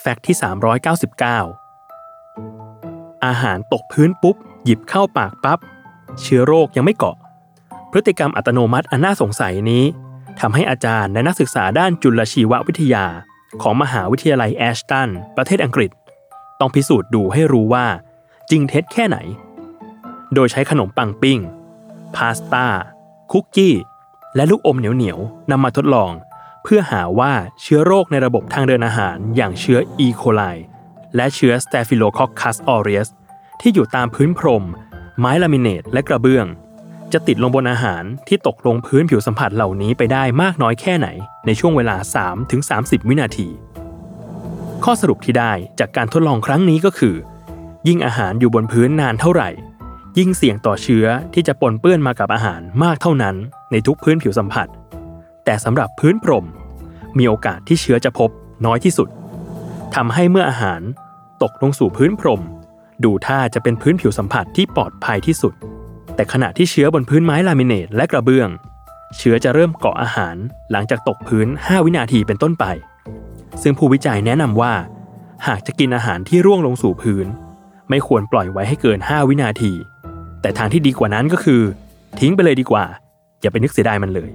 แฟกต์ที่ 399 อาหารตกพื้นปุ๊บ หยิบเข้าปากปับ๊บ เชื้อโรคยังไม่เกาะ พฤติกรรมอัตโนมัติอันน่าสงสัยนี้ทำให้อาจารย์และนักศึกษาด้านจุลชีววิทยา ของมหาวิทยาลัยแอชตัน ประเทศอังกฤษ ต้องพิสูจน์ดูให้รู้ว่า จริงเท็จแค่ไหน โดยใช้ขนมปังปิ้ง พาสต้า คุกกี้ และลูกอมเหนียวๆนำมาทดลอง เพื่อหาว่าเชื้อโรคในระบบทางเดินอาหาร อย่างเชื้ออีโคไลและเชื้อ Staphylococcus aureus ที่อยู่ตามพื้นพรม ไม้ลามิเนตและกระเบื้อง จะติดลงบนอาหารที่ตกลงพื้นผิวสัมผัสเหล่านี้ไปได้มากน้อยแค่ไหน ในช่วงเวลา 3-30 วินาที ข้อสรุปที่ได้จากการทดลองครั้งนี้ก็คือ ยิ่งอาหารอยู่บนพื้นนานเท่าไหร่ ยิ่งเสี่ยงต่อเชื้อที่จะปนเปื้อนมากับอาหารมากเท่านั้น ในทุกพื้นผิวสัมผัส แต่สำหรับพื้นพรม มีโอกาสที่เชื้อจะพบน้อยที่สุดทำให้เมื่ออาหารตกลงสู่พื้นพรม ดูท่าจะเป็นพื้นผิวสัมผัสที่ปลอดภัยที่สุด แต่ขณะที่เชื้อบนพื้นไม้ลามิเนตและกระเบื้อง เชื้อจะเริ่มเกาะอาหารหลังจากตกพื้น 5 วินาทีเป็นต้นไป ซึ่งผู้วิจัยแนะนำว่า หากจะกินอาหารที่ร่วงลงสู่พื้น ไม่ควรปล่อยไว้ให้เกิน 5 วินาที แต่ทางที่ดีกว่านั้นก็คือ ทิ้งไปเลยดีกว่า อย่าไปนึกเสียดายมันเลย